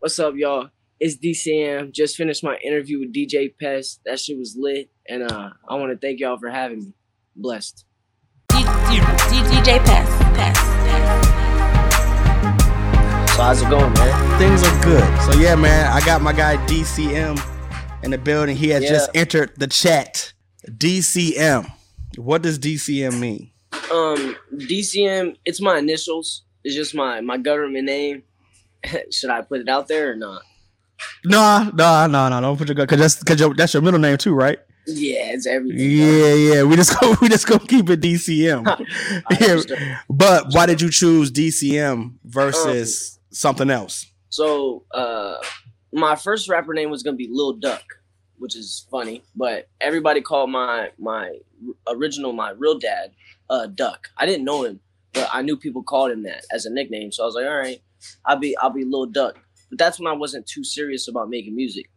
What's up, y'all? It's DCM. Just finished my interview with DJ Pest. That shit was lit, and uh, I want to thank y'all for having me. Blessed. DJ Pest. Pest. So how's it going, man? Things are good. So yeah, man, I got my guy DCM in the building. He has Yeah. just entered the chat. DCM. What does DCM mean? Um, DCM. It's my initials. It's just my my government name. Should I put it out there or not? Nah, nah, nah, nah. Don't put your because that's because your, that's your middle name too, right? Yeah, it's everything. Yeah, yeah. We just go we just gonna keep it DCM. Yeah. But why did you choose DCM versus something else? So, uh, my first rapper name was gonna be Lil Duck, which is funny, but everybody called my my original, my real dad, uh, Duck. I didn't know him, but I knew people called him that as a nickname. So I was like, all right, I'll be I'll be Lil Duck. But that's when I wasn't too serious about making music.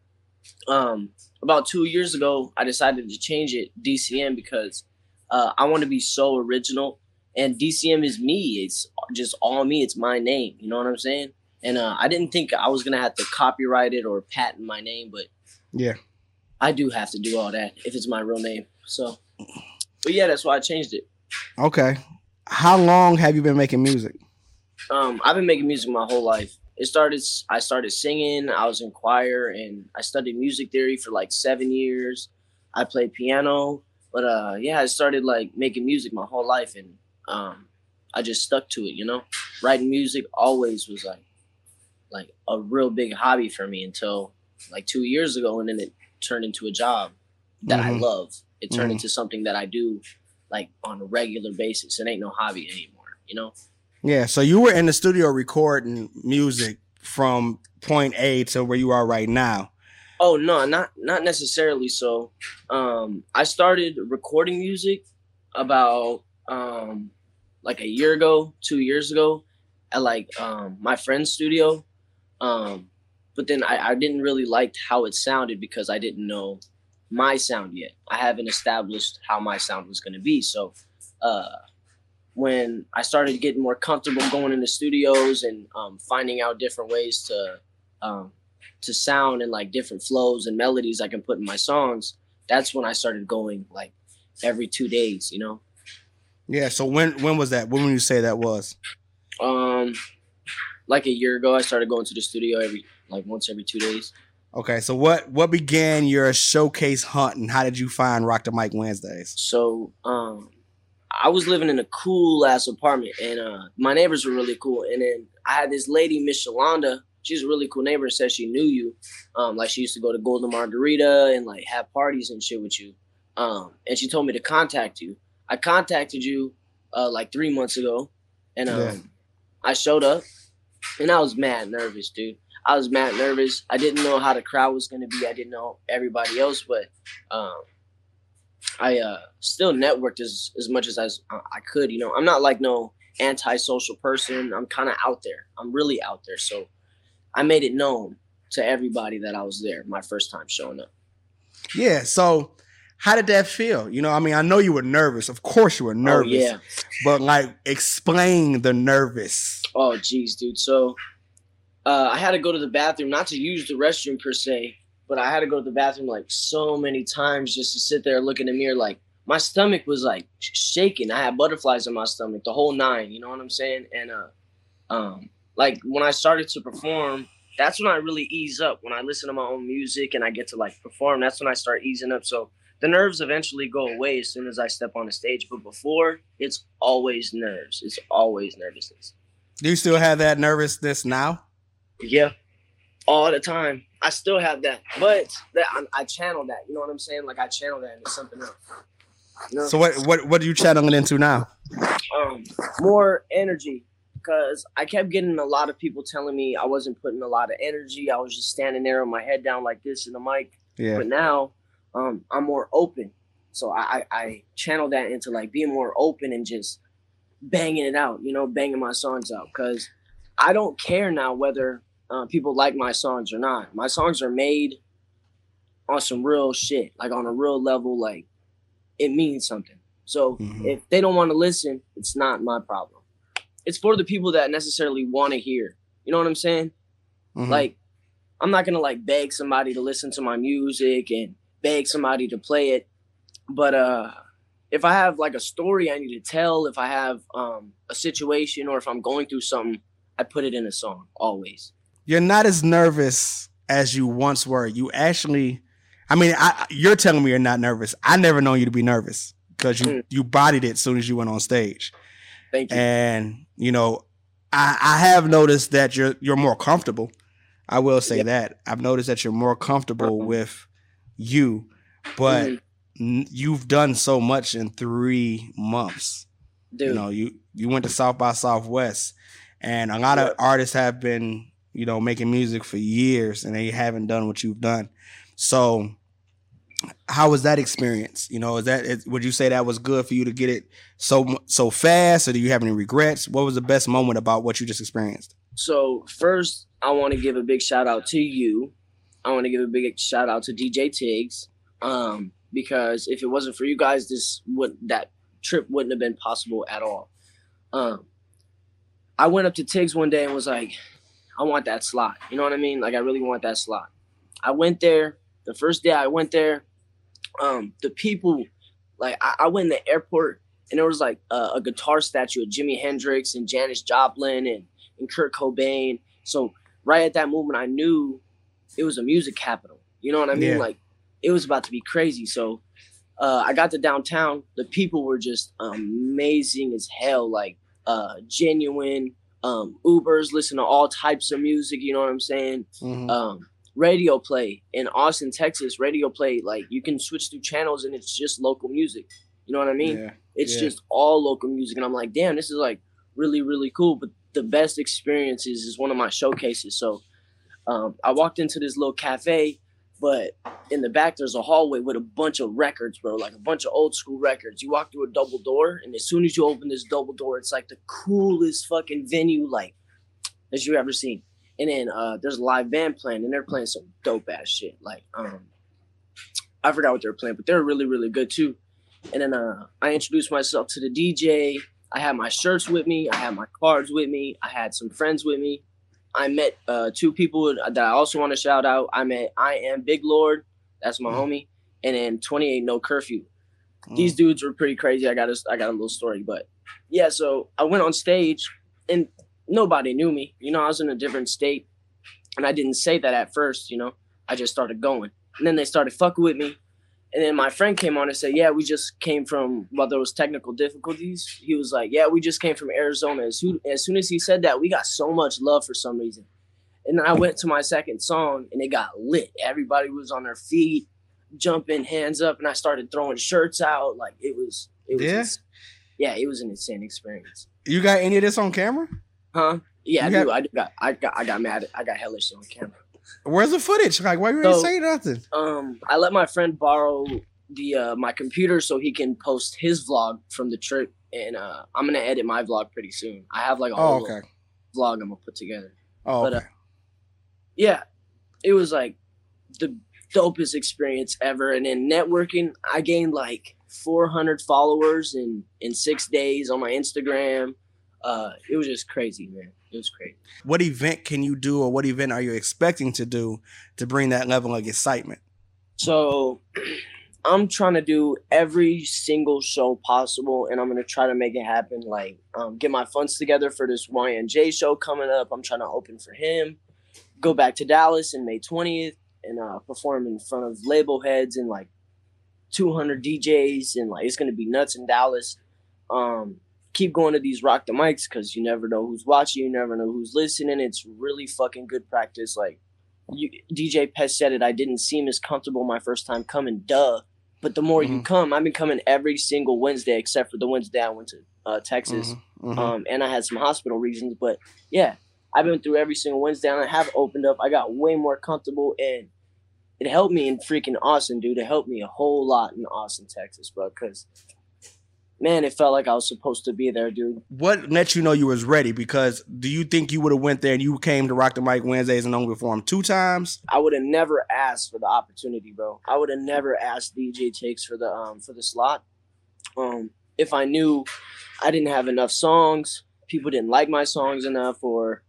Um, about two years ago, I decided to change it DCM because uh, I want to be so original, and DCM is me. It's just all me. It's my name. You know what I'm saying? And uh, I didn't think I was gonna have to copyright it or patent my name, but Yeah. I do have to do all that if it's my real name. So, but yeah, that's why I changed it. Okay. How long have you been making music? Um, I've been making music my whole life. It started. I started singing. I was in choir, and I studied music theory for like seven years. I played piano, but uh, yeah, I started like making music my whole life, and um, I just stuck to it. You know, writing music always was like like a real big hobby for me until like two years ago, and then it turned into a job that I Mhm. love. It turned Mhm. into something that I do like on a regular basis. It ain't no hobby anymore. You know. Yeah. So you were in the studio recording music from point A to where you are right now. Oh no, not not necessarily. So, um, I started recording music about um like a year ago, two years ago, at like um my friend's studio. Um, but then I, I didn't really like how it sounded because I didn't know my sound yet. I haven't established how my sound was gonna be. So, uh, when I started getting more comfortable going into studios and um, finding out different ways to um, to sound and like different flows and melodies I can put in my songs, that's when I started going like every two days, you know. Yeah. So when when was that? When would you say that was? Um like a year ago I started going to the studio every like once every two days. Okay. So what what began your showcase hunt and how did you find Rock the Mic Wednesdays? So um I was living in a cool ass apartment and uh my neighbors were really cool. And then I had this lady, Miss Shalonda, she's a really cool neighbor and said she knew you. Um like she used to go to Golden Margarita and like have parties and shit with you. Um and she told me to contact you. I contacted you uh like three months ago and um Yeah. I showed up and I was mad nervous, dude. I was mad nervous. I didn't know how the crowd was gonna be. I didn't know everybody else, but um I uh still networked as as much as i could. You know, I'm not like no antisocial person. I'm kind of out there. I'm really out there. So I made it known to everybody that I was there. My first time showing up. Yeah. So how did that feel? You know, I mean, I know you were nervous. Of course you were nervous. Oh yeah. But like explain the nervous. Oh geez, dude. So uh, I had to go to the bathroom, not to use the restroom per se, but I had to go to the bathroom like so many times just to sit there, look in the mirror. Like my stomach was like shaking. I had butterflies in my stomach, the whole nine. You know what I'm saying? And uh, um, like when I started to perform, that's when I really ease up. When I listen to my own music and I get to like perform, that's when I start easing up. So the nerves eventually go away as soon as I step on the stage. But before, it's always nerves. It's always nervousness. Do you still have that nervousness now? Yeah, all the time. I still have that, but that I, I channel that. You know what I'm saying? Like I channel that into something else. You know? So what what what are you channeling into now? um, more energy because I kept getting a lot of people telling me I wasn't putting a lot of energy. I was just standing there with my head down like this in the mic. Yeah. But now um, I'm more open. So I, I, I channel that into like being more open and just banging it out, you know, banging my songs out. Because I don't care now whether uh, people like my songs or not. My songs are made on some real shit, like on a real level, like it means something. So Mhm. if they don't want to listen, it's not my problem. It's for the people that necessarily want to hear. You know what I'm saying? Mhm. Like I'm not gonna like beg somebody to listen to my music and beg somebody to play it. But uh if I have like a story I need to tell, if I have um a situation or if I'm going through something, I put it in a song always. You're not as nervous as you once were. You actually I mean, I, you're telling me you're not nervous. I never known you to be nervous because you Mm. you bodied it as soon as you went on stage. Thank you. And you know, I, I have noticed that you're you're more comfortable. I will say Yeah. that I've noticed that you're more comfortable Uh-huh. with you, but n- you've done so much in three months. Dude, You know, you you went to South by Southwest, and a lot of artists have been you know making music for years, and they haven't done what you've done. So, how was that experience? You know, is that would you say that was good for you to get it so so fast, or do you have any regrets? What was the best moment about what you just experienced? So first, I want to give a big shout out to you. I want to give a big shout out to DJ Tiggs, um, because if it wasn't for you guys, this would that trip wouldn't have been possible at all. Um, I went up to Tiggs one day and was like, "I want that slot." You know what I mean? Like I really want that slot. I went there. The first day I went there, um, the people, like I, I went in the airport and there was like a, a guitar statue of Jimi Hendrix and Janis Joplin and and Kurt Cobain. So right at that moment, I knew it was a music capital. You know what I mean? Yeah. Like it was about to be crazy. So uh, I got to downtown. The people were just amazing as hell. Like uh, genuine. Um, Ubers listen to all types of music. You know what I'm saying? Mhm. um, radio play in Austin, Texas. Radio play like you can switch through channels and it's just local music. You know what I mean? yeah, It's yeah. just all local music, and I'm like, damn, this is like really really cool. But the best experiences is one of my showcases. So um, I walked into this little cafe, but in the back there's a hallway with a bunch of records, bro, like a bunch of old school records. You walk through a double door, and as soon as you open this double door, it's like the coolest fucking venue like as you ever seen. And then uh, there's a live band playing, and they're playing some dope ass shit. Like um, I forgot what they were playing, but they're really really good too. And then uh, I introduced myself to the DJ. I had my shirts with me. I had my cards with me. I had some friends with me. I met uh, two people that I also want to shout out. I met I am Big Lord, that's my Mm. homie, and then 28 No Curfew. Mm. These dudes were pretty crazy. I got a, I got a little story, but yeah. So I went on stage, and nobody knew me. You know, I was in a different state, and I didn't say that at first. You know, I just started going, and then they started fucking with me. And then my friend came on and said, "Yeah, we just came from. Well, there was technical difficulties. He was like, "Yeah, we just came from Arizona." As soon as, soon as he said that, we got so much love for some reason. And then I went to my second song, and it got lit. Everybody was on their feet, jumping, hands up, and I started throwing shirts out. Like it was, it was, Yeah? ins- yeah, it was an insane experience. You got any of this on camera? Huh? Yeah, I You do. I do got, I got, I got mad. I got hellish on camera. Where's the footage? Like, why you ain't So- say nothing? um I let my friend borrow the uh my computer so he can post his vlog from the trip and uh I'm gonna edit my vlog pretty soon. I have like a Oh, whole okay. vlog I'm gonna put together. Oh, but, uh. Yeah. It was like the dopest experience ever. And in networking, I gained like 400 followers in in six days on my Instagram. Uh, it was just crazy, man. It was crazy. what event can you do, or what event are you expecting to do to bring that level of excitement? So I'm trying to do every single show possible and I'm gonna try to make it happen. Like um, get my funds together for this YNJ show coming up. I'm trying to open for him. Go back to Dallas in May 20th and uh, perform in front of label heads and like 200 DJs and like it's gonna be nuts in Dallas. Um, keep going to these rock the mics because you never know who's watching, you never know who's listening. It's really fucking good practice. Like you, DJ Pest said it. I didn't seem as comfortable my first time coming. Duh. But the more you Mhm. come, I've been coming every single Wednesday except for the Wednesday I went to uh, Texas, Mhm, mhm. um, and I had some hospital reasons. But yeah, I've been through every single Wednesday, and I have opened up. I got way more comfortable, and it helped me in freaking Austin, dude. It helped me a whole lot in Austin, Texas, bro. Because man, it felt like I was supposed to be there, dude. what let you know you was ready? Because do you think you would have went there and you came to Rock the Mic Wednesdays and only performed two times? I would have never asked for the opportunity, bro. I would have never asked DJ Tiggs for the um for the slot. Um, if I knew I didn't have enough songs, people didn't like my songs enough, or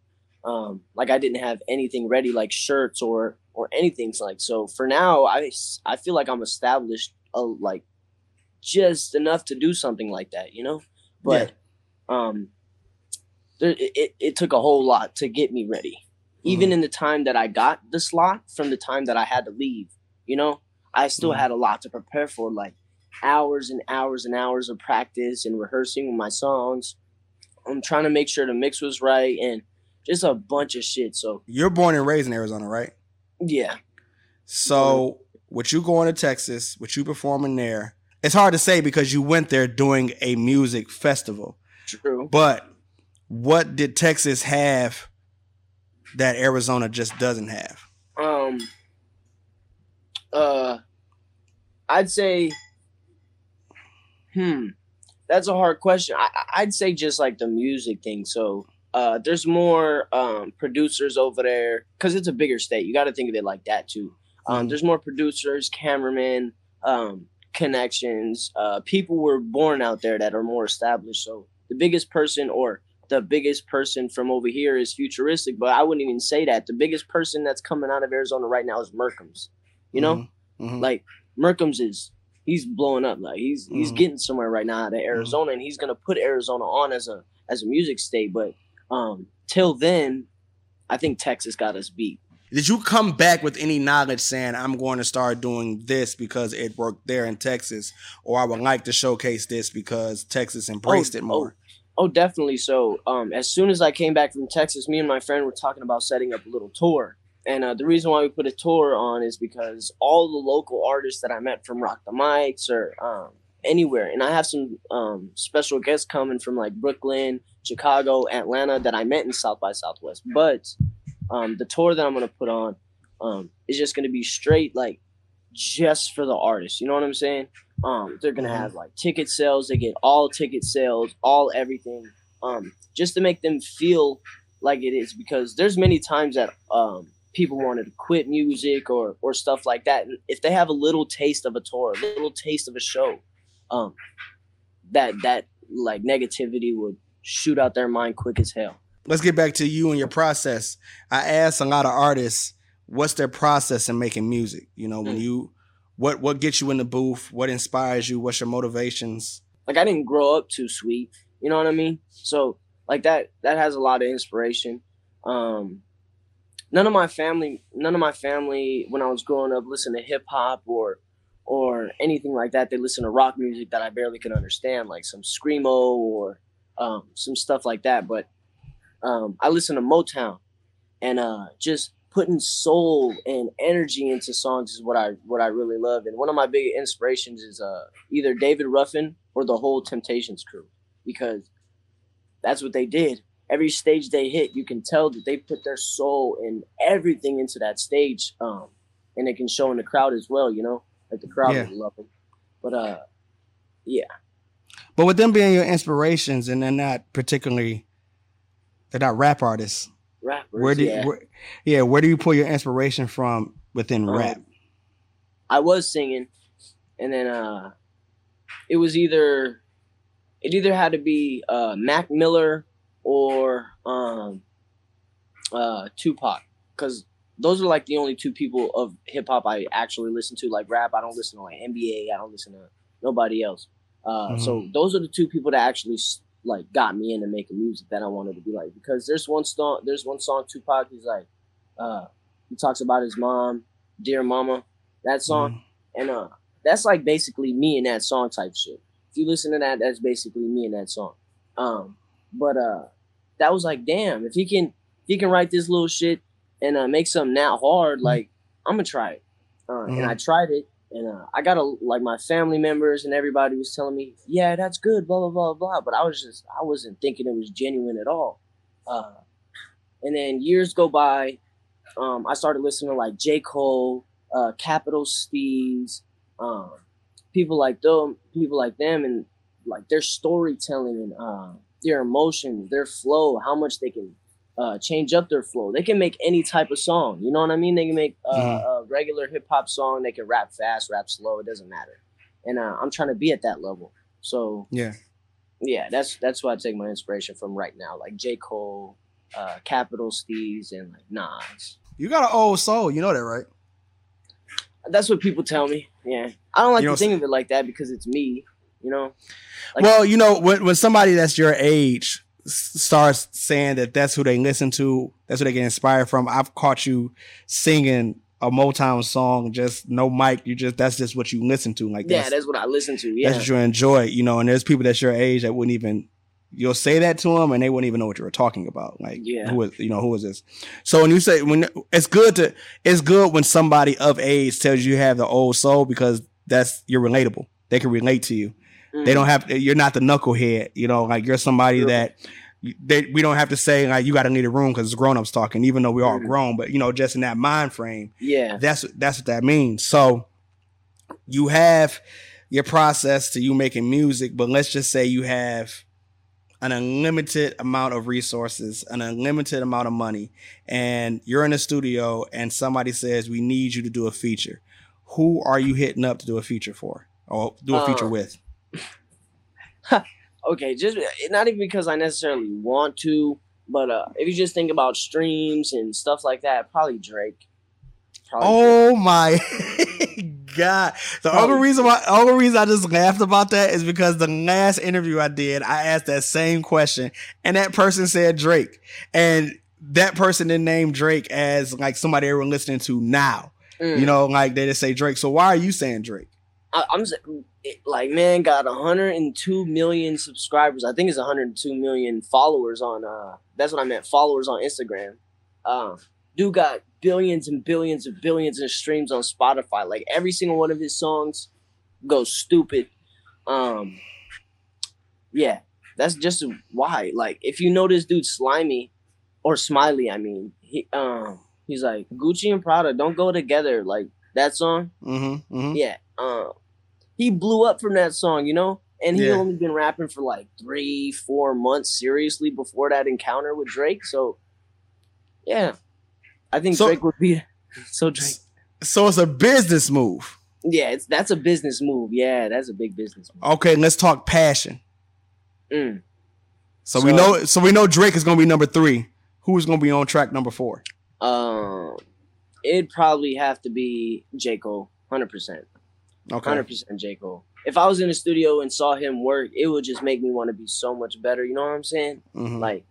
um, like I didn't have anything ready, like shirts or or anything like. So for now, I I feel like I'm established, uh, like just enough to do something like that, you know. But um, there, it it took a whole lot to get me ready. Even in the time that I got the slot, from the time that I had to leave, you know, I still Mhm. had a lot to prepare for, like hours and hours and hours of practice and rehearsing with my songs. I'm trying to make sure the mix was right and just a bunch of shit. So You're born and raised in Arizona, right? yeah, So with you going to Texas, with you performing there, it's hard to say because you went there doing a music festival. true. But what did Texas have that Arizona just doesn't have? Um, uh, I'd say, hmm, that's a hard question. I, I'd say just like the music thing. So, uh, there's more um producers over there because it's a bigger state. You got to think of it like that too. Um, Mhm. there's more producers, cameramen, um, connections. Uh, people were born out there that are more established. So the biggest person or the biggest person from over here is Futuristic, but I wouldn't even say that. The biggest person that's coming out of Arizona right now is Merkums. You know, Mhm. Mhm. like Merkums is he's blowing up. Like he's he's Mhm. getting somewhere right now out of Arizona, and he's gonna put Arizona on as a as a music state. But um, till then, I think Texas got us beat. Did you come back with any knowledge saying I'm going to start doing this because it worked there in Texas, or I would like to showcase this because Texas embraced it more? Oh, definitely. So, um, as soon as I came back from Texas, me and my friend were talking about setting up a little tour. And uh, the reason why we put a tour on is because all the local artists that I met from Rock the Mics or um, anywhere, and I have some um, special guests coming from like Brooklyn, Chicago, Atlanta that I met in South by Southwest. But um, the tour that I'm gonna put on um, is just gonna be straight like just for the artists. You know what I'm saying? Um, they're gonna have like ticket sales. They get all ticket sales, all everything, um, just to make them feel like it is. Because there's many times that um, people wanted to quit music or or stuff like that. And if they have a little taste of a tour, a little taste of a show, um, that that like negativity would shoot out their mind quick as hell. Let's get back to you and your process. I asked a lot of artists, what's their process in making music? You know, when Mm. you, what what gets you in the booth? What inspires you? What's your motivations? like I didn't grow up too sweet. You know what I mean? So like that that has a lot of inspiration. Um none of my family none of my family when I was growing up listened to hip hop or or anything like that. They listened to rock music that I barely could understand, like some screamo or um, some stuff like that. But um, I listen to Motown, and uh, just putting soul and energy into songs is what I what I really love. And one of my big inspirations is uh, either David Ruffin or the whole Temptations crew, because that's what they did. Every stage they hit, you can tell that they put their soul and everything into that stage, um, and it can show in the crowd as well. You know, like the crowd Yeah. love them. But uh, yeah. But with them being your inspirations and they're not particularly, they're not rap artists. rappers, Where do yeah. where, yeah, where do you pull your inspiration from within Um, rap? I was singing, and then uh, it was either it either had to be uh, Mac Miller or um, uh, Tupac, because those are like the only two people of hip hop I actually listen to. Like rap, I don't listen to like NBA. I don't listen to nobody else. Uh, So those are the two people that actually like got me into making music that I wanted to be like. Because there's one song, there's one song Tupac. He's like, uh, he talks about his mom, dear mama. That song and uh that's like basically me in that song type shit if you listen to that that's basically me in that song um but uh that was like damn if he can if he can write this little shit and uh make something that hard like i'm gonna try it uh, and i tried it and uh, i got a like my family members and everybody was telling me yeah that's good blah blah blah blah but i was just i wasn't thinking it was genuine at all. Uh and then years go by um i started listening to like j. Cole uh, Capital Steez, um, people like them, people like them, and like their storytelling and uh, their emotions, their flow, how much they can uh, change up their flow. They can make any type of song. You know what I mean? They can make uh, Mhm. a regular hip hop song. They can rap fast, rap slow. It doesn't matter. And uh, I'm trying to be at that level. So Yeah. yeah, that's that's why I take my inspiration from right now, like J Cole, uh, Capital Steez and like Nas. You got an old soul. You know that, right? That's what people tell me. Yeah, I don't like You to think of it like that because it's me. You know. Like- well, you know, when when somebody that's your age starts saying that that's who they listen to, that's who they get inspired from. I've caught you singing a Motown song, just no mic. You just that's just what you listen to. Like Yeah, that's, that's what I listen to. Yeah. that's what you enjoy. You know, and there's people that's your age that wouldn't even. You'll say that to them, and they wouldn't even know what you were talking about. Like, Yeah. who is you know who is this? So when you say when it's good to it's good when somebody of age tells you you have the old soul because that's you're relatable. They can relate to you. Mm. They don't have. You're not the knucklehead. You know, like you're somebody Sure. that they, we don't have to say like you got to need a room because it's grown ups talking. Even though we are Mhm. grown, but you know, just in that mind frame, Yeah. that's that's what that means. So you have your process to you making music, but let's just say you have an unlimited amount of resources, an unlimited amount of money, and you're in a studio and somebody says we need you to do a feature. Who are you hitting up to do a feature for or do a feature Uh, with? okay, just not even because I necessarily want to, but uh, if you just think about streams and stuff like that, probably Drake. Probably Drake. Oh my god! The Probably. only reason why, only reason I just laughed about that is because the last interview I did, I asked that same question, and that person said Drake, and that person then named Drake as like somebody everyone listening to now. Mm. You know, like they just say Drake. So why are you saying Drake? I, I'm just, like, man, got 102 million subscribers. I think it's 102 million followers on. uh That's what I meant. Followers on Instagram. Uh, dude got billions and billions and billions of streams on Spotify. Like every single one of his songs goes stupid. Um, yeah, that's just why. Like, if you know this dude Slimy or Smiley, I mean, he um, he's like Gucci and Prada don't go together. Like that song. Mm-hmm. mm-hmm. Yeah. Um, he blew up from that song, you know, and he Yeah. only been rapping for like three, four months seriously before that encounter with Drake. So, yeah, I think So- Drake would be. So Drake, So it's a business move. yeah, it's that's a business move. Yeah, that's a big business move. Okay, let's talk passion. Mm. So, we know. So we know Drake is gonna be number three. Who's gonna be on track number four? Um, it'd probably have to be J Cole, hundred percent. Okay. hundred percent J Cole. If I was in the studio and saw him work, it would just make me want to be so much better. You know what I'm saying? Mhm. Like,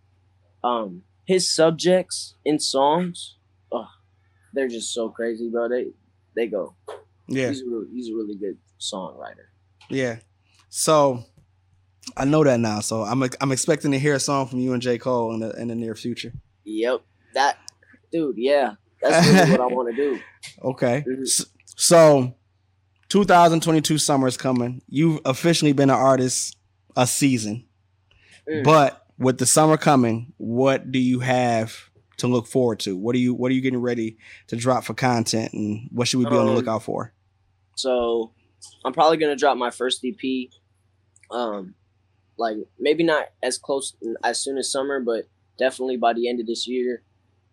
um, his subjects in songs, oh, they're just so crazy, bro. They they go. yeah. He's a really, he's a really good songwriter. Yeah. So I know that now. So I'm I'm expecting to hear a song from you and J. Cole in the in the near future. Yep, that dude. Yeah, that's really what I want to do. Okay. Mhm. S- So 2022 summer is coming. You've officially been an artist a season. Mm. But with the summer coming, what do you have to look forward to? What are you what are you getting ready to drop for content and what should we be on the Um, lookout for? So I'm probably gonna drop my first EP. Um, like maybe not as close as soon as summer, but definitely by the end of this year.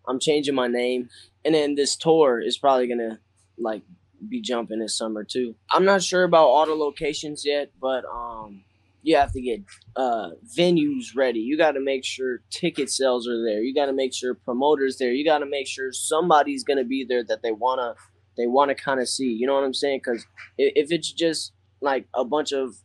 I'm changing my name, and then this tour is probably gonna like be jumping this summer too. I'm not sure about all the locations yet, but um, you have to get uh venues ready. You got to make sure ticket sales are there. You got to make sure promoters there. You got to make sure somebody's gonna be there that they wanna they want to kind of see. You know what I'm saying? Because if it's just like a bunch of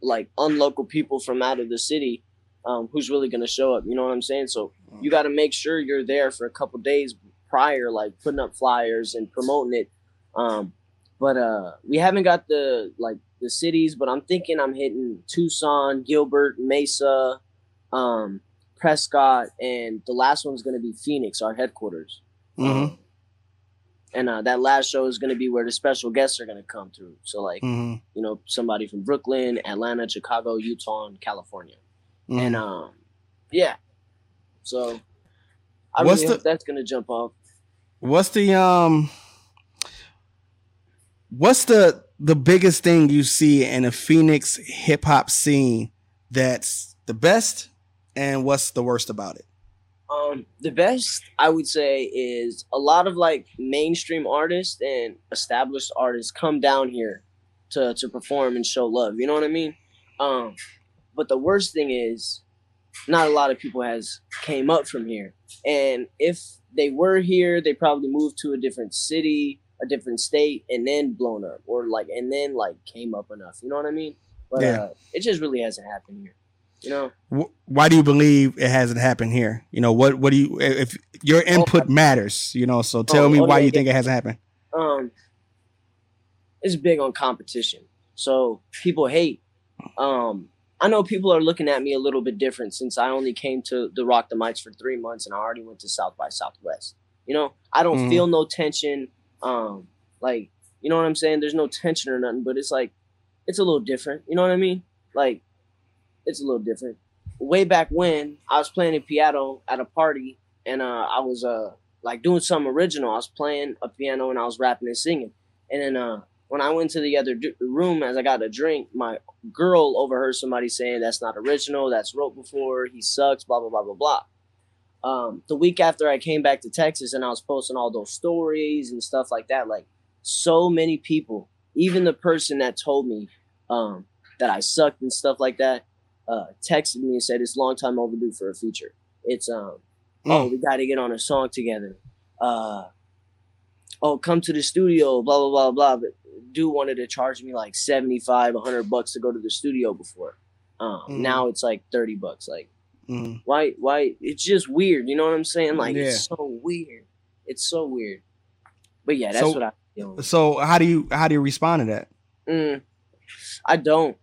like unlocal people from out of the city, um, who's really gonna show up? You know what I'm saying? So you got to make sure you're there for a couple days prior, like putting up flyers and promoting it. Um, but uh, we haven't got the like the cities, but I'm thinking I'm hitting Tucson, Gilbert, Mesa, um, Prescott, and the last one's gonna be Phoenix, our headquarters. Mhm. And uh, that last show is gonna be where the special guests are gonna come through. So like Mhm. you know somebody from Brooklyn, Atlanta, Chicago, Utah, and California. Mhm. And um, yeah. So I What's really the- hope that's gonna jump off. What's the um what's the the biggest thing you see in a Phoenix hip hop scene that's the best and what's the worst about it? Um, the best I would say is a lot of like mainstream artists and established artists come down here to to perform and show love. You know what I mean? Um, but the worst thing is not a lot of people has came up from here. And if they were here, they probably moved to a different city, a different state, and then blown up, or like, and then like came up enough. You know what I mean? But Yeah. uh, it just really hasn't happened here. You know? Why do you believe it hasn't happened here? You know, what what do you if your input matters, you know, so tell Oh, me oh, why you think it hasn't happened. um it's big on competition. So people hate. Um I know people are looking at me a little bit different since I only came to the Rock the Mics for three months and I already went to South by Southwest. You know, I don't Mhm. feel no tension. Um, like, you know what I'm saying? There's no tension or nothing, but it's like it's a little different. You know what I mean? Like, it's a little different. Way back when I was playing the piano at a party and uh I was uh like doing something original. I was playing a piano and I was rapping and singing. And then uh, when I went to the other d- room as I got a drink, my girl overheard somebody saying that's not original, that's wrote before, he sucks, blah blah blah blah blah. Um, the week after I came back to Texas and I was posting all those stories and stuff like that, like so many people, even the person that told me um, that I sucked and stuff like that, uh, texted me and said it's long time overdue for a feature. It's um, oh, Mm. we got to get on a song together. Uh, oh, come to the studio, blah, blah, blah, blah. But dude wanted to charge me like 75, 100 bucks to go to the studio before. Um, Mhm. Now it's like 30 bucks. Like, Mhm. why, why? It's just weird. You know what I'm saying? Like, Yeah. it's so weird. It's so weird. But yeah, that's So- what I feel. So how do you how do you respond to that? Mm, I don't.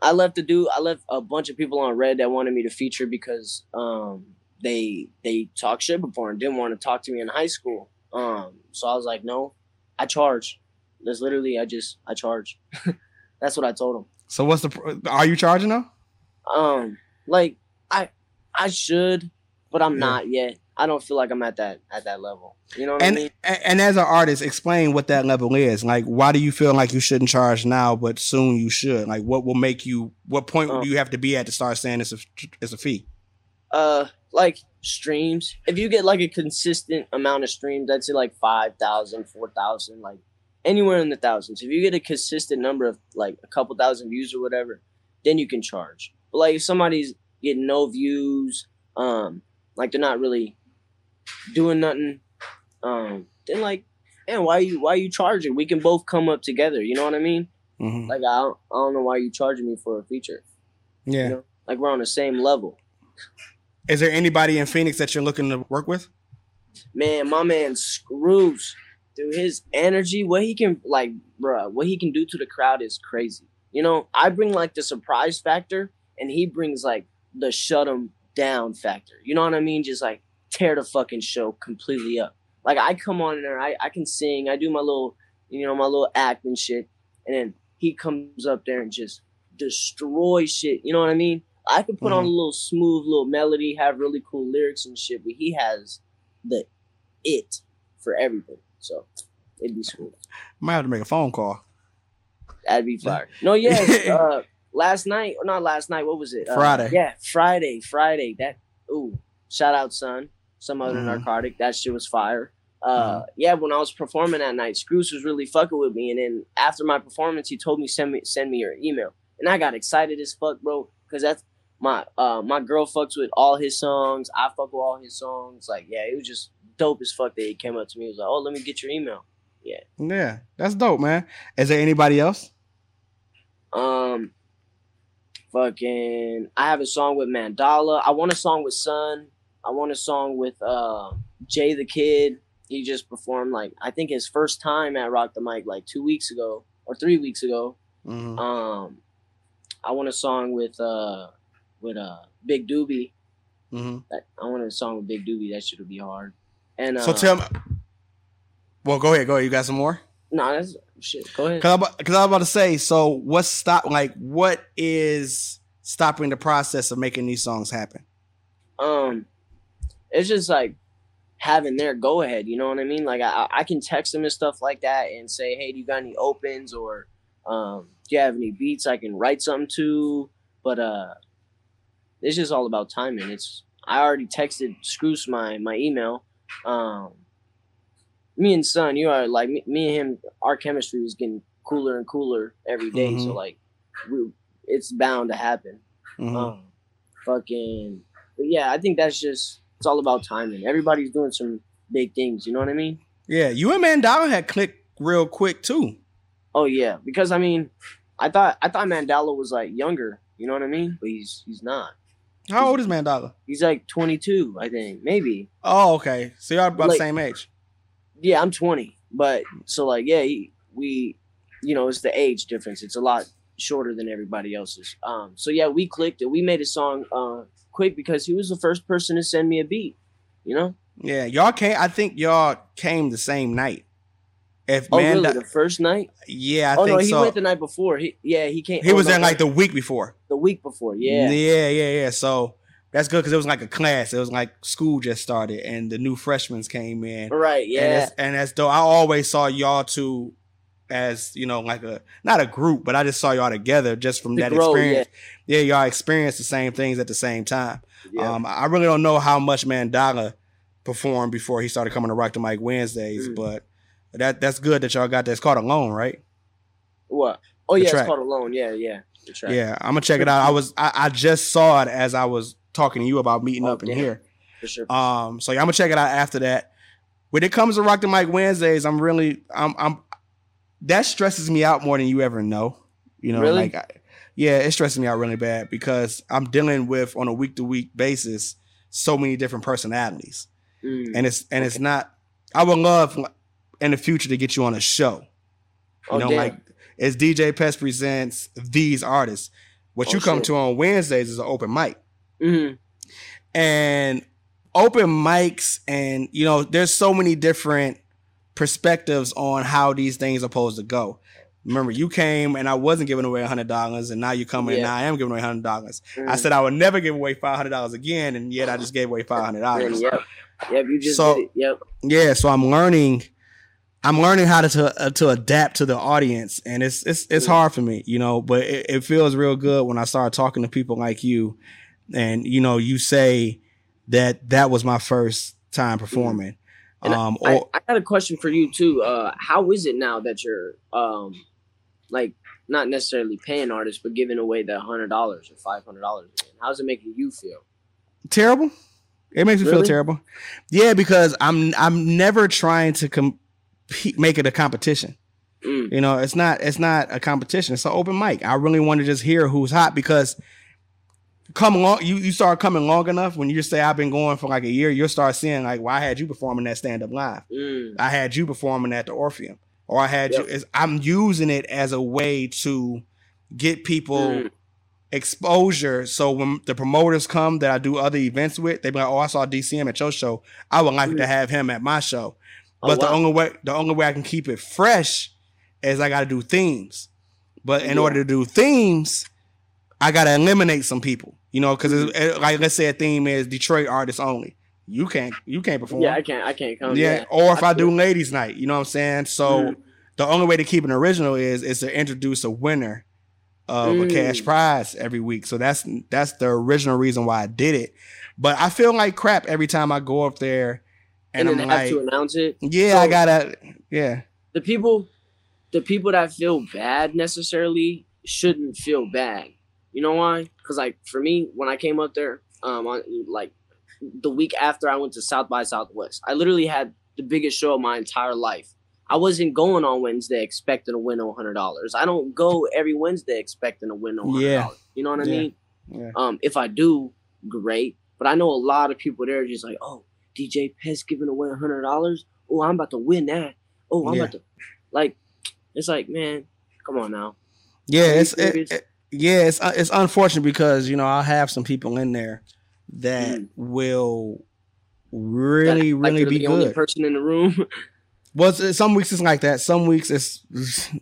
I left the dude. I left a bunch of people on red that wanted me to feature because um they they talked shit before and didn't want to talk to me in high school. Um, so I was like, no, I charge. That's literally I just I charge. That's what I told them. So what's the are you charging though? Um, like I should, but I'm Yeah. not yet. I don't feel like I'm at that at that level. You know what And I mean? and as an artist, explain what that level is. Like, why do you feel like you shouldn't charge now, but soon you should? Like, what will make you? What point Oh. do you have to be at to start saying it's a it's a fee? uh like streams if you get like a consistent amount of streams i'd say like 5000 4000 like anywhere in the thousands if you get a consistent number of like a couple thousand views or whatever then you can charge but like if somebody's getting no views um like they're not really doing nothing um then like man why you why you charging we can both come up together you know what i mean Mhm. like i don't, I don't know why you charging me for a feature Yeah. you know? like we're on the same level Is there anybody in Phoenix that you're looking to work with? man, my man screws. through his energy, what he can like, bruh, what he can do to the crowd is crazy. You know, I bring like the surprise factor, and he brings like the shut him down factor. You know what I mean? Just like tear the fucking show completely up. Like I come on there, I, I can sing, I do my little, you know, my little act and shit, and then he comes up there and just destroy shit. You know what I mean? I could put on a little smooth little melody, have really cool lyrics and shit, but he has the it for everything. So it'd be smooth. Might have to make a phone call. That'd be fire. No, yes. uh, last night, or not last night. What was it? Uh, Friday. yeah, Friday. Friday. That. Ooh, shout out, son. Some other Mhm. narcotic. That shit was fire. Uh, yeah. When I was performing that night, Screws was really fucking with me, and then after my performance, he told me send me send me your email, and I got excited as fuck, bro, because that's my uh my girl fucks with all his songs. I fuck with all his songs. Like, yeah, it was just dope as fuck that he came up to me. He was like, "Oh, let me get your email." Yeah. Yeah, that's dope, man. Is there anybody else? Um, fucking, I have a song with Mandala. I want a song with Sun. I want a song with uh Jay the Kid. He just performed like I think his first time at Rock the Mic like two weeks ago or three weeks ago. Mhm. Um, I want a song with uh with uh Big Doobie. Mhm. I want a song with Big Doobie. That should be hard. And uh, So tell me. Well, go ahead. Go ahead. You got some more? no, that's shit. Go ahead. Because I'm, 'cause I'm about to say. So what's stop? Like, what is stopping the process of making these songs happen? um it's just like having their go ahead you know what i mean like i i can text them and stuff like that and say hey do you got any opens or um do you have any beats i can write something to but uh it's just all about timing it's i already texted Screws my my email um me and son you are like me, me and him our chemistry is getting cooler and cooler every day. so Mhm. like we, it's bound to happen Mhm. um, fucking. But yeah, I think that's just it's all about timing. Everybody's doing some big things. You know what I mean? Yeah, you and Mandala had clicked real quick too. Oh yeah, because I mean, I thought I thought Mandala was like younger. You know what I mean? But he's he's not. How old is Mandala? He's like 22, I think, maybe. Oh, okay. So y'all about Like- the same age. Yeah, I'm 20, but so like yeah, he, we, you know, it's the age difference. It's a lot shorter than everybody else's. Um, so yeah, we clicked and we made a song uh quick because he was the first person to send me a beat. You know? Yeah, y'all came. I think y'all came the same night. If Oh Manda- really? The first night? yeah, I think. oh no, he so. went the night before. He yeah, he came. he oh, was no, there like the week before. the week before. Yeah. yeah, yeah, yeah. So that's good because it was like a class. It was like school just started, and the new freshmen came in. Right. And Yeah. that's, and that's though I always saw y'all two as you know like a not a group, but I just saw y'all together just from To that grow, experience. Yeah. y'all experienced the same things at the same time. yeah. Um, I really don't know how much Mandala performed before he started coming to Rock the Mic Wednesdays, Mm. but that that's good that y'all got that. It's called Alone, right? what? Oh the yeah, track. it's called Alone. Yeah, yeah. Yeah, I'm gonna check it out. I was I, I just saw it as I was talking to you about meeting Oh, up in damn. here. For sure. Um, so yeah, I'm gonna check it out after that. When it comes to Rock the Mic Wednesdays, I'm really I'm I'm that stresses me out more than you ever know. You know, Really? like I, yeah, it stresses me out really bad because I'm dealing with on a week to week basis so many different personalities, Mm. and it's and it's not. I would love in the future to get you on a show. You Oh, know, damn. like as DJ Pest presents these artists. What Oh, you come shit. to on Wednesdays is an open mic Mhm. and open mics and you know there's so many different perspectives on how these things are supposed to go remember you came and i wasn't giving away $100 and now you come in and now i am giving away $100 i Mhm. said i would never give away $500 again and yet i just gave away $500 And, yep. Yep. You just So-. Yep. yeah so i'm learning i'm learning how to to, uh, to adapt to the audience and it's it's it's Yeah. hard for me you know but it, it feels real good when i start talking to people like you and you know you say that that was my first time performing And um I, or I got a question for you too. Uh, how is it now that you're um, like not necessarily paying artists, but giving away the hundred dollars or five hundred dollars? How's it making you feel? terrible it makes me feel terrible yeah because i'm i'm never trying to compete make it a competition Mm. You know, it's not it's not a competition. It's an open mic. I really want to just hear who's hot because come along you you start coming long enough when you say I've been going for like a year, you'll start seeing like, well, I had you performing that stand up live. Mm. I had you performing at the Orpheum. Or I had Yep. you I'm using it as a way to get people Mm. exposure. So when the promoters come that I do other events with, they be like, "Oh, I saw DCM at your show. I would like to Mm. have him at my show." Oh, But the only way the only way I can keep it fresh is I got to do themes. But in Yeah. order to do themes, I got to eliminate some people. You know, because Mm-hmm. like let's say a theme is Detroit artists only. You can't you can't perform. Yeah, I can't. I can't come. Yeah, Yeah. or if I, do feel- ladies' night, you know what I'm saying. So Mm. the only way to keep an original is is to introduce a winner of a cash Mm. prize every week. So that's that's the original reason why I did it. But I feel like crap every time I go up there, and, and, I'm like, have to announce it. yeah, I gotta, yeah, the people the people that feel bad necessarily shouldn't feel bad. You know why? Because like for me, when I came up there, um, on, like the week after I went to South by Southwest, I literally had the biggest show of my entire life. I wasn't going on Wednesday expecting to win a hundred dollars. I don't go every Wednesday expecting to win hundred Yeah. You know what I Yeah. mean? yeah. Um, if I do, great. But I know a lot of people there are just like, oh, DJ Pest giving away a hundred dollars. Oh, I'm about to win that. Oh, I'm Yeah. about to like. It's like, man, come on now. Yeah, it's it, it- yeah, it's uh, it's unfortunate because you know I'll have some people in there that Mm. will really Like, really be the only good. person in the room. Well, some weeks it's like that. Some weeks it's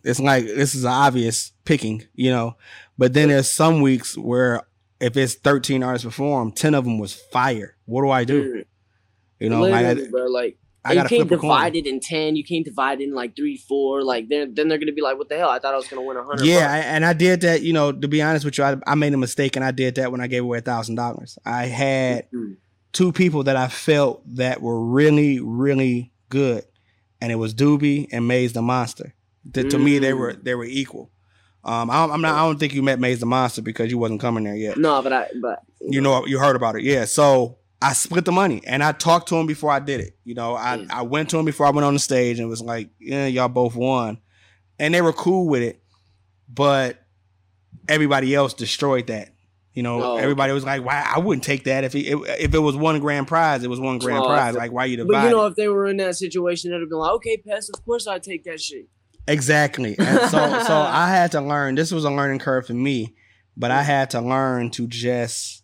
it's like this is obvious picking, you know. But then there's some weeks where if it's 13 artists perform, 10 of them was fire. What do I do? You know, like bro. Like, I, you can't divide it in ten. You can't divide it in like three, four. Like, then then they're gonna be like, what the hell? I thought I was gonna win a hundred. Yeah, I, and I did that. You know, to be honest with you, I, I made a mistake, and I did that when I gave away a thousand dollars. I had Mm. two people that I felt that were really, really good, and it was Doobie and Maze the Monster. To, to me, they Mm. were they were equal. Um, I don't, I'm not. I don't think you met Maze the Monster because you wasn't coming there yet. No, but I but You know, you heard about it, yeah. So I split the money, and I talked to him before I did it. You know, I. I went to him before I went on the stage and was like, yeah, y'all both won, and they were cool with it, but everybody else destroyed that. You know, Oh, everybody was like, "Why? I wouldn't take that if he, if, it was one grand prize. It was one grand Oh, prize. Like, why you divide?" but you know it? if they were in that situation, they'd have been like, okay, Pest, of course I take that shit. Exactly. And so so I had to learn. This was a learning curve for me, but I had to learn to just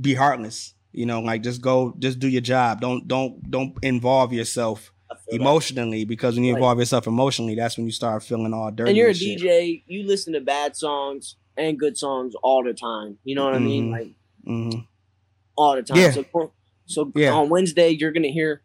be heartless. You know, like just go, just do your job. Don't don't don't involve yourself feel that. emotionally because when you Right. involve yourself emotionally, that's when you start feeling all dirty. And you're a. DJ, you listen to bad songs and good songs all the time. You know what I mean? Mhm. Like Mhm. all the time. Yeah. So, so Yeah. on Wednesday, you're gonna hear.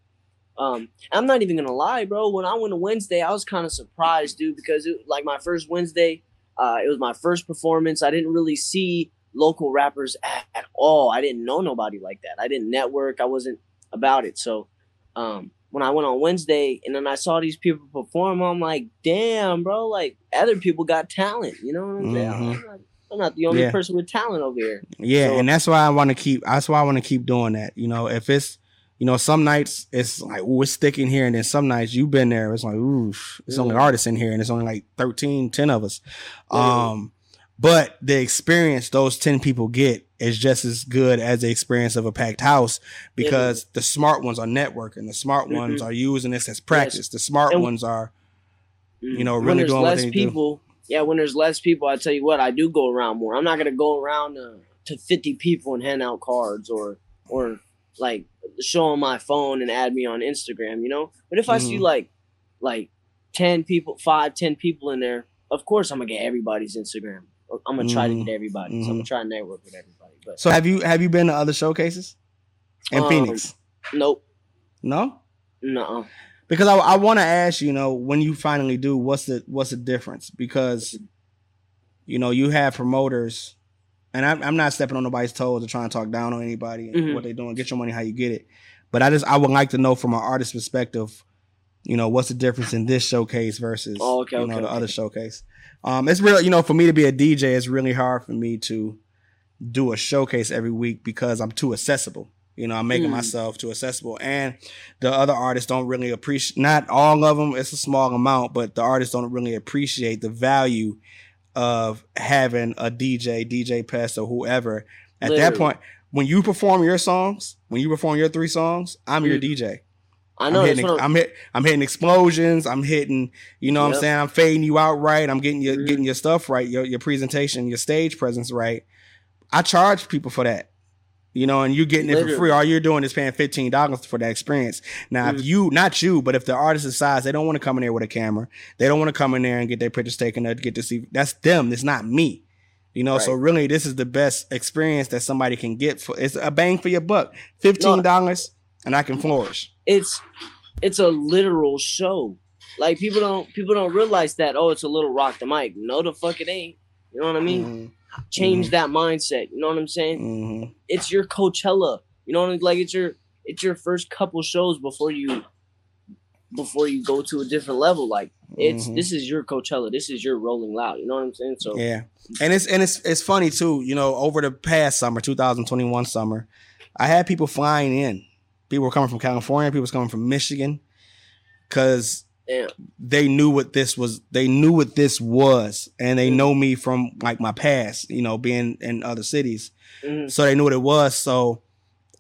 Um, I'm not even gonna lie, bro. When I went to Wednesday, I was kind of surprised, dude, because it like my first Wednesday. Uh, it was my first performance. I didn't really see local rappers at, at all. I didn't know nobody like that. I didn't network. I wasn't about it. So, um, when I went on Wednesday and then I saw these people perform, I'm like, damn, bro. Like other people got talent. You know what I'm saying? Mhm. I'm, not, I'm not the only Yeah. person with talent over here. Yeah, So- and that's why I want to keep. That's why I want to keep doing that. You know, if it's, you know, some nights it's like, ooh, it's sticking here, and then some nights you've been there, it's like, ooh, it's only artists in here, and it's only like 13, 10 of us. Literally. Um, but the experience those ten people get is just as good as the experience of a packed house because the smart ones are networking, the smart Mhm. ones are using this as practice, the smart And- ones are, you know, when really there's doing what less they do. people, yeah, when there's less people, I tell you what, I do go around more. I'm not gonna go around uh, to 50 people and hand out cards or or like show them my phone and add me on Instagram, you know. But if I see Mhm. like like 10 people, five, 10 people in there, of course I'm gonna get everybody's Instagram. I'm gonna try to Mhm. get everybody's. I'm gonna try to network with everybody. But So have you have you been to other showcases in Um, Phoenix? nope, No. no. because I, I want to ask you know when you finally do what's the what's the difference because you know you have promoters and I'm, I'm not stepping on nobody's toes or trying to talk down on anybody and Mhm. what they're doing get your money how you get it but I just I would like to know from an artist perspective you know what's the difference in this showcase versus Oh, okay, you know okay, the okay. other showcase um it's real you know for me to be a DJ it's really hard for me to do a showcase every week because I'm too accessible you know, I'm making Mm. myself too accessible, and the other artists don't really appreciate. Not all of them; it's a small amount, but the artists don't really appreciate the value of having a DJ, DJ Pest, or whoever. At that point, when you perform your songs, when you perform your three songs, I'm your Mm. DJ. I know I'm hitting, I'm, I'm, hit, I'm hitting explosions. I'm hitting, you know what I'm saying? I'm fading you out right. I'm getting your Mhm. getting your stuff right, your your presentation, your stage presence right. I charge people for that. You know, and you're getting it for free. All you're doing is paying fifteen dollars for that experience. Now, if Mhm. you, not you, but if the artist decides they don't want to come in there with a camera, they don't want to come in there and get their pictures taken or get to see. That's them. It's not me. You know, so really, this is the best experience that somebody can get for. It's a bang for your buck. Fifteen dollars, and I can flourish. It's it's a literal show. Like people don't people don't realize that. Oh, it's a little rock the mic. No, the fuck it ain't. You know what I mean? Mhm. Change that mindset. You know what I'm saying? Mhm. It's your Coachella. You know what I mean? Like it's your it's your first couple shows before you before you go to a different level. Like it's Mhm. this is your Coachella. This is your Rolling Loud. You know what I'm saying? So Yeah, and it's and it's it's funny too. You know, over the past summer, 2021 summer, I had people flying in. People were coming from California. People was coming from Michigan, because they knew what this was. They knew what this was, and they Mhm. know me from like my past. You know, being in other cities, Mhm. so they knew what it was. So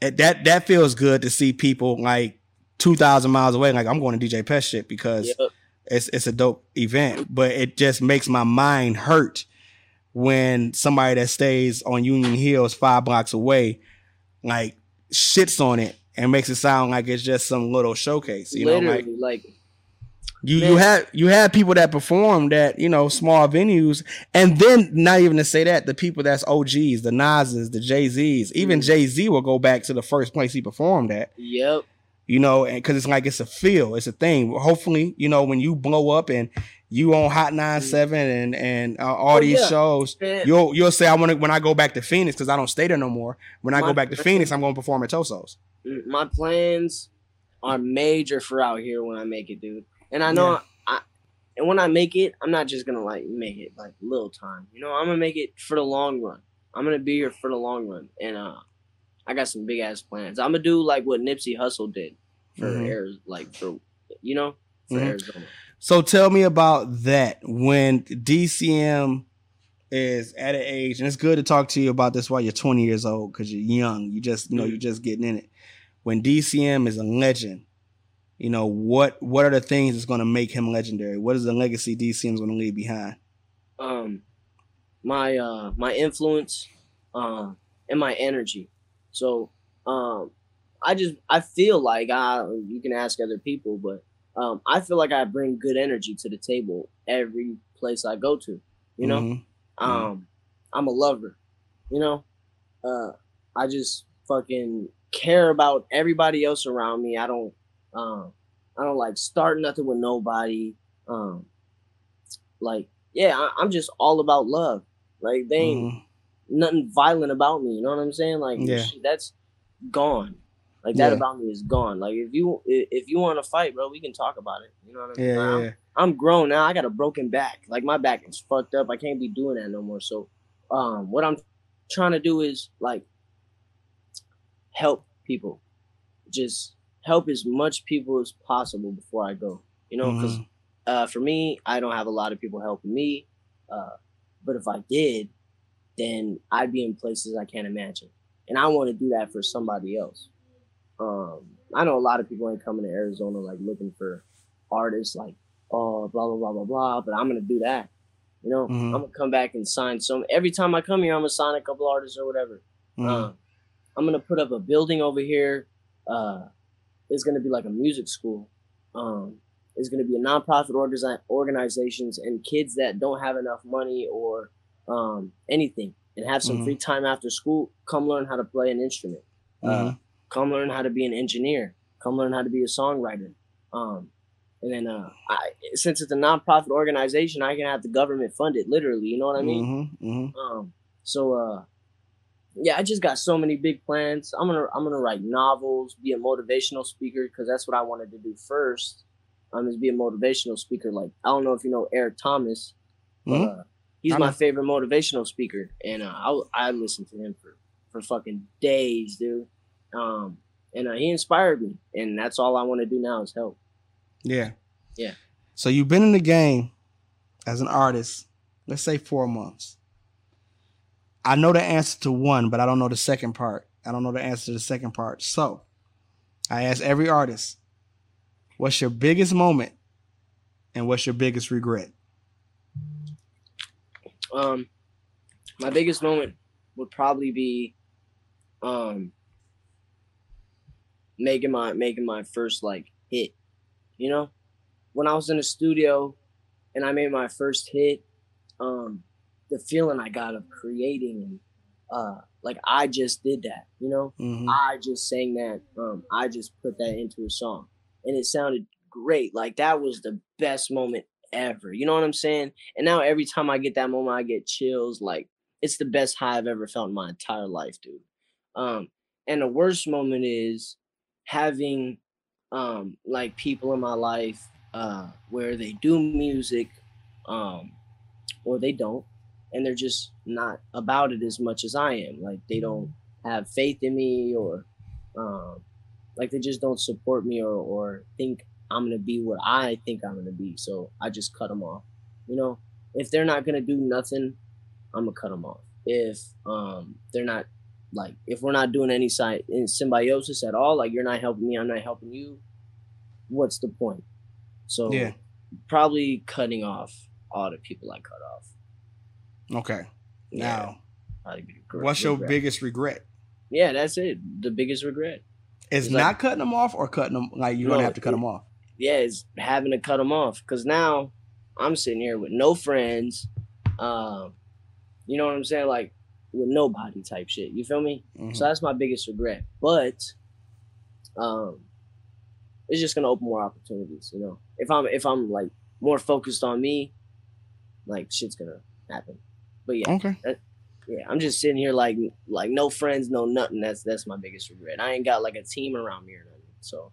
it, that that feels good to see people like 2,000 miles away. Like I'm going to DJ Pest shit because Yep. it's it's a dope event, but it just makes my mind hurt when somebody that stays on Union Hills five blocks away, like shits on it and makes it sound like it's just some little showcase. You know, like like you Man. you have you have people that perform that you know small venues, and then not even to say that the people that's OGs, the Nas's, the Jay Z's, even Mm. Jay Z will go back to the first place he performed at yep. you know, and because it's like it's a feel, it's a thing. Hopefully, you know, when you blow up and you on Hot 97 and and uh, all Oh, these yeah. shows, Man, you'll you'll say I want to when I go back to Phoenix because I don't stay there no more. When I My- go back to Phoenix, I'm going to perform at Tosos. my plans are major for out here when I make it, dude. And I know Yeah. I and when I make it, I'm not just gonna like make it like little time. You know, I'm gonna make it for the long run. I'm gonna be here for the long run, and uh, I got some big ass plans. I'm gonna do like what Nipsey Hussle did for Mhm. Ari- like for you know for Mhm. Arizona. So tell me about that when DCM is at an age, and it's good to talk to you about this while you're 20 years old because you're young. You just, you know, you're just getting in it. When DCM is a legend, you know what what are the things that's going to make him legendary? What is the legacy DCM's going to leave behind? um my uh my influence um and my energy so um i just i feel like i you can ask other people but um i feel like i bring good energy to the table every place i go to you know? Mhm. um i'm a lover you know? Uh i just fucking care about everybody else around me. I don't um i don't like start nothing with nobody. Um like yeah I, i'm just all about love. Like they ain't Mhm. nothing violent about me you know what i'm saying? Like Yeah. shit, that's gone like that Yeah. about me is gone like if you if you want to fight bro we can talk about it you know what i mean Yeah, Like, I'm- yeah. I'm grown now. I got a broken back. Like my back is fucked up. I can't be doing that no more. So, um, what I'm trying to do is like help people, just help as much people as possible before I go. You know, because Mhm. uh, for me, I don't have a lot of people helping me. Uh, but if I did, then I'd be in places I can't imagine, and I want to do that for somebody else. Um, I know a lot of people ain't coming to Arizona like looking for artists like oh blah blah blah blah blah, but I'm gonna do that. You know, Mhm. I'm gonna come back and sign some. Every time I come here, I'm gonna sign a couple artists or whatever. Mhm. Um, I'm gonna put up a building over here. Uh, it's gonna be like a music school. Um, it's gonna be a nonprofit organi- organizations and kids that don't have enough money or um, anything and have some Mhm. free time after school. Come learn how to play an instrument. Uh, Mhm. Come learn how to be an engineer. Come learn how to be a songwriter. Um, and then uh, I, since it's a nonprofit organization, I can have the government fund it literally. You know what I mean? Mhm. Mhm. Um, so uh, yeah, I just got so many big plans. I'm gonna I'm gonna write novels, be a motivational speaker because that's what I wanted to do first. Um, is be a motivational speaker. Like I don't know if you know Eric Thomas, but, Mhm. uh, he's I my know. favorite motivational speaker, and uh, I I listen to him for for fucking days, dude. Um, and uh, he inspired me, and that's all I want to do now is help. Yeah. Yeah. So you've been in the game as an artist, let's say four months. I know the answer to one, but I don't know the second part. I don't know the answer to the second part. So I ask every artist, what's your biggest moment and what's your biggest regret? Um, my biggest moment would probably be, um, making my making my first like hit. You know, when I was in the studio and I made my first hit, um, the feeling I got of creating and uh, like I just did that. You know, Mhm. I just sang that. Um, I just put that into a song, and it sounded great. Like that was the best moment ever. You know what I'm saying? And now every time I get that moment, I get chills. Like it's the best high I've ever felt in my entire life, dude. Um, and the worst moment is having um like people in my life uh where they do music um or they don't and they're just not about it as much as I am. Like they don't have faith in me or um like they just don't support me or or think I'm gonna be what I think I'm gonna be. So I just cut them off. You know, if they're not gonna do nothing, I'm gonna cut them off. If um they're not like if we're not doing any side in symbiosis at all, like you're not helping me, I'm not helping you. What's the point? So Yeah. probably cutting off all the people I cut off. Okay. Yeah, Now, what's your regret. biggest regret? Yeah, that's it. The biggest regret. Is It's like- not cutting them off or cutting them like you're No, gonna have to cut it- them off. yeah, is having to cut them off because now I'm sitting here with no friends. Um, you know what I'm saying? Like with nobody type shit. You feel me? Mhm. So that's my biggest regret. But um, it's just gonna open more opportunities. You know, if I'm if I'm like more focused on me, like shit's gonna happen. But yeah, Okay. yeah, I'm just sitting here like like no friends, no nothing. That's that's my biggest regret. I ain't got like a team around me or nothing. So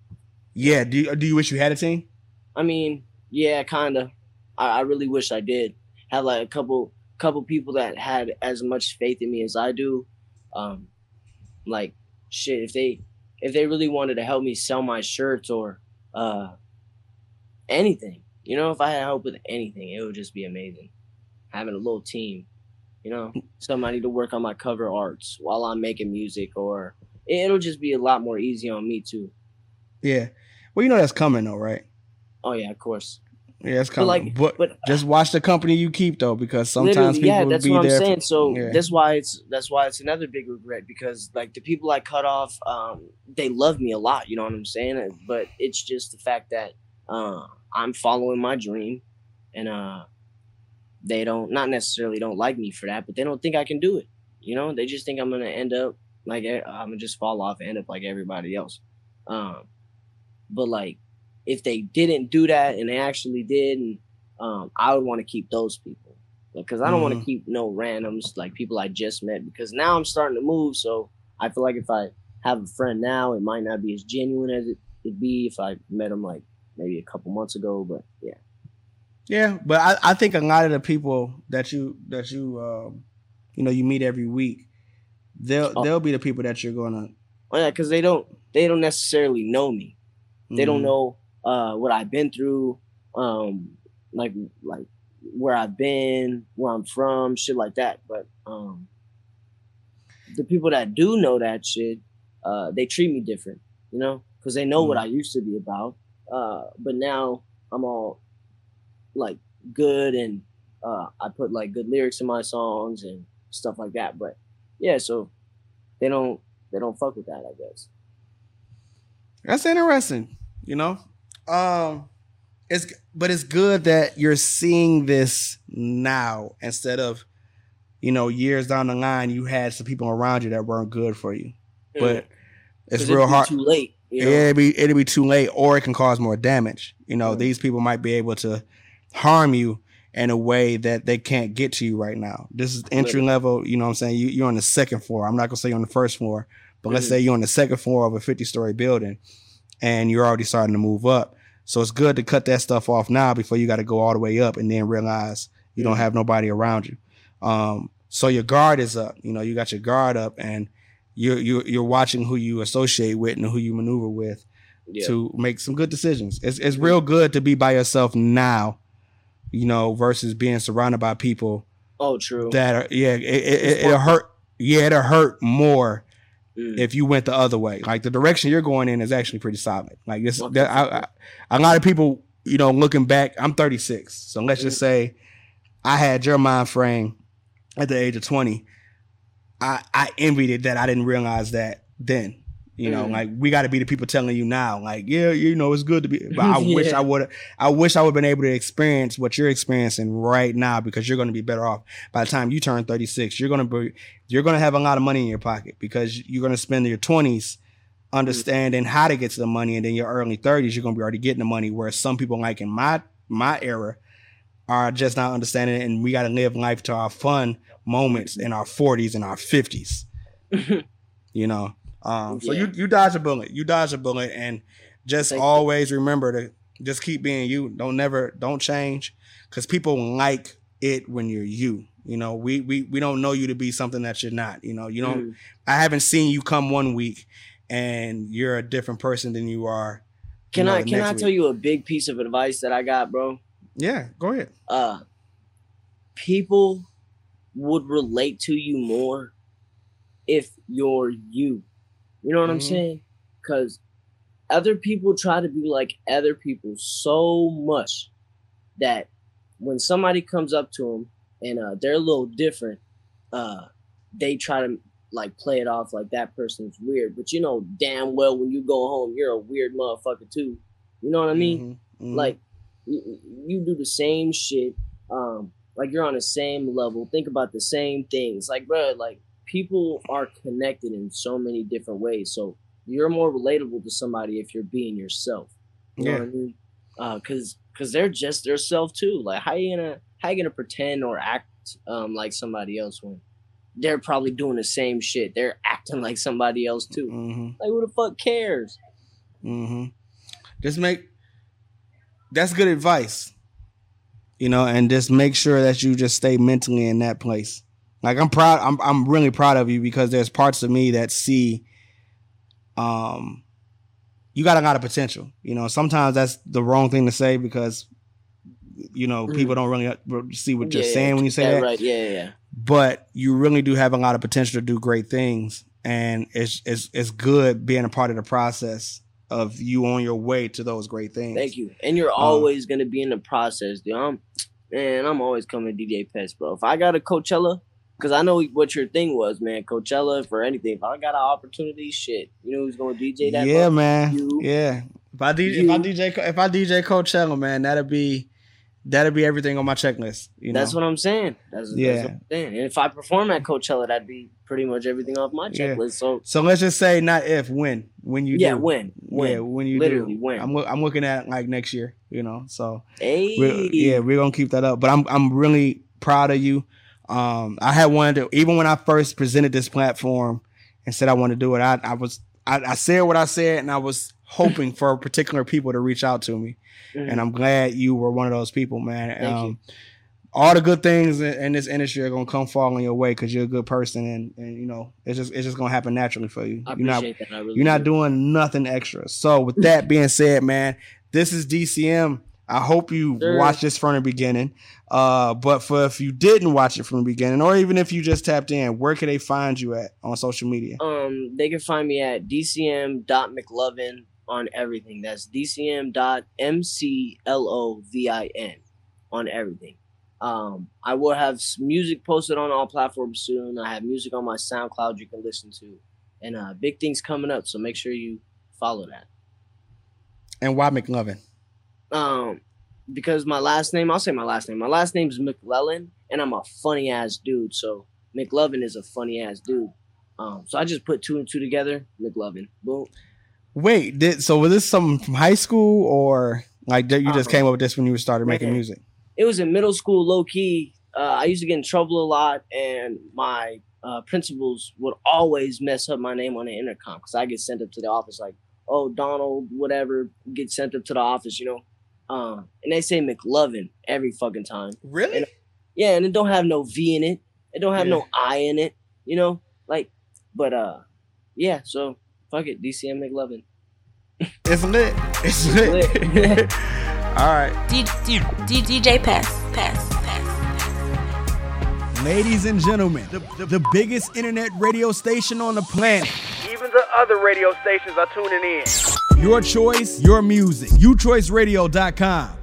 Yeah. Do you, do you wish you had a team? I mean, yeah, kinda. I, I really wish I did have like a couple couple people that had as much faith in me as I do. Um, like shit, if they if they really wanted to help me sell my shirts or uh anything, you know, if I had help with anything, it would just be amazing. Having a little team, you know, somebody to work on my cover arts while I'm making music, or it'll just be a lot more easy on me too. Yeah. Well, you know that's coming though, right? Oh yeah, of course. Yeah, it's But coming. like, but but just watch the company you keep though, because sometimes people yeah, that's be what I'm saying. So yeah. that's why it's that's why it's another big regret because like the people I cut off, um, they love me a lot. You know what I'm saying? But it's just the fact that uh, I'm following my dream, and uh, they don't not necessarily don't like me for that, but they don't think I can do it. You know, they just think I'm gonna end up like eh, I'm gonna just fall off and end up like everybody else. Um, but like if they didn't do that and they actually did, and um, I would want to keep those people because I don't want Mhm. to keep no randoms like people I just met because now I'm starting to move. So I feel like if I have a friend now, it might not be as genuine as it would be if I met him like maybe a couple months ago. But yeah, Yeah, but I, I think a lot of the people that you that you um, you know you meet every week, they'll Oh. they'll be the people that you're gonna. oh, yeah, because they don't they don't necessarily know me. They don't Mhm. know uh, what I've been through, um, like like where I've been, where I'm from, shit like that. But um, the people that do know that shit, uh, they treat me different, you know, because they know what I used to be about. Uh, but now I'm all like good and uh, I put like good lyrics in my songs and stuff like that. But yeah, so they don't they don't fuck with that, I guess. That's interesting. You know, um, it's but it's good that you're seeing this now instead of, you know, years down the line you had some people around you that weren't good for you. But it's real hard. Too late. You know? Yeah, it'd be it'd be too late, or it can cause more damage. You know, these people might be able to harm you in a way that they can't get to you right now. This is entry level. You know what I'm saying? You, you're on the second floor. I'm not gonna say you're on the first floor, but let's Mhm. say you're on the second floor of a 50 story building, and you're already starting to move up. So it's good to cut that stuff off now before you got to go all the way up and then realize you don't have nobody around you. Um, so your guard is up. You know, you got your guard up, and you're you're you're watching who you associate with and who you maneuver with Yeah. to make some good decisions. It's it's real good to be by yourself now, you know, versus being surrounded by people oh, true. that are yeah, it, it, It's it, will hurt. Yeah, it'll hurt more If you went the other way. Like the direction you're going in is actually pretty solid. Like this, that, I, I, a lot of people, you know, looking back, I'm 36, so let's just say I had your mind frame at the age of 20. I I envied it that I didn't realize that then. You know, Mhm. like we got to be the people telling you now, like, yeah, you know, it's good to be. But I wish I would. I wish I would have been able to experience what you're experiencing right now because you're going to be better off by the time you turn 36. You're going to be, you're going to have a lot of money in your pocket because you're going to spend your 20s understanding how to get to the money, and then your early 30s, you're going to be already getting the money. Whereas some people, like in my my era, are just not understanding it, and we got to live life to our fun moments in our 40s and our 50s. you know. Um, so you Yeah. you dodge a bullet. You dodge a bullet, and just Thank you. always remember to just keep being you. Don't never don't change, because people like it when you're you. You know, we we we don't know you to be something that you're not. You know, you don't. Mm. I haven't seen you come one week and you're a different person than you are. Can know, I can I week. tell you a big piece of advice that I got, bro? Yeah, go ahead. Uh people would relate to you more if you're you. You know what I'm Mhm. saying? Cuz other people try to be like other people so much that when somebody comes up to them and uh, they're a little different, uh, they try to like play it off like that person's weird. But you know damn well when you go home, you're a weird motherfucker too. You know what I mean? Mhm, mhm. Like you, you do the same shit. Um, like you're on the same level. Think about the same things. Like, bro, like people are connected in so many different ways. So you're more relatable to somebody if you're being yourself. You know Yeah. what I mean? Uh, cause, cause they're just their self too. Like, how you gonna, how you gonna pretend or act um like somebody else when they're probably doing the same shit? They're acting like somebody else too. Mhm. Like, who the fuck cares? Mm-hmm. Just make that's good advice. you know, and just make sure that you just stay mentally in that place. Like I'm proud, I'm I'm really proud of you because there's parts of me that see, um, you got a lot of potential. You know, sometimes that's the wrong thing to say because, you know, Mhm. people don't really see what you're Yeah, saying when you say yeah, that. right. Yeah, yeah, yeah. But you really do have a lot of potential to do great things, and it's it's it's good being a part of the process of you on your way to those great things. Thank you. And you're Um, always gonna be in the process, dude. I'm man, I'm always coming to DJ Pest, bro. If I got a Coachella, because I know what your thing was, man. Coachella for anything. If I got an opportunity, shit. You know who's gonna DJ that? Yeah, man. You. Yeah. If I DJ, if I DJ, if I DJ Coachella, man, that'd be that'd be everything on my checklist. You know. That's what I'm saying. That's, Yeah. that's what I'm saying. And if I perform at Coachella, that'd be pretty much everything off my Yeah. checklist. So so let's just say not if, when, when you yeah, do. when, when, yeah, when you literally do. when. I'm I'm looking at like next year. You know, so hey, we're, yeah, we're gonna keep that up. But I'm I'm really proud of you. Um, I had wanted to even when I first presented this platform and said I want to do it. I I was I, I said what I said, and I was hoping for particular people to reach out to me. Mhm. and I'm glad you were one of those people, man. Um. All the good things in, in this industry are gonna come falling your way because you're a good person, and and you know it's just it's just gonna happen naturally for you. I you're not really you're not doing nothing extra. So with that being said, man, this is DCM. I hope you Sure. watched this from the beginning. Uh, but for if you didn't watch it from the beginning, or even if you just tapped in, where can they find you at on social media? Um, they can find me at dcm.mclovin on everything. That's dcm.mclovin on everything. Um, I will have music posted on all platforms soon. I have music on my SoundCloud you can listen to, and uh, big things coming up. So make sure you follow that. And why McLovin? Um, because my last name, I'll say my last name. My last name's McLellan, and I'm a funny ass dude. So McLovin is a funny ass dude. Um, so I just put two and two together. McLovin. Boom. Wait, did so was this something from high school or like you just Uh-huh. came up with this when you started making Man. music? it was in middle school, low key. Uh, I used to get in trouble a lot, and my uh, principals would always mess up my name on the intercom because I get sent up to the office like, "Oh, Donald, whatever," get sent up to the office, you know. Um, and they say McLovin every fucking time. Really? Yeah, and it don't have no V in it. It don't have Yeah. no I in it. You know, like, but uh, yeah. So fuck it, DCM McLovin. It's lit. It's lit. lit. All right. D- D- D- DJ Pass. Pass. Pass. Ladies and gentlemen, the, the, the biggest internet radio station on the planet. Even the other radio stations are tuning in. Your choice, your music. UChoiceradio.com.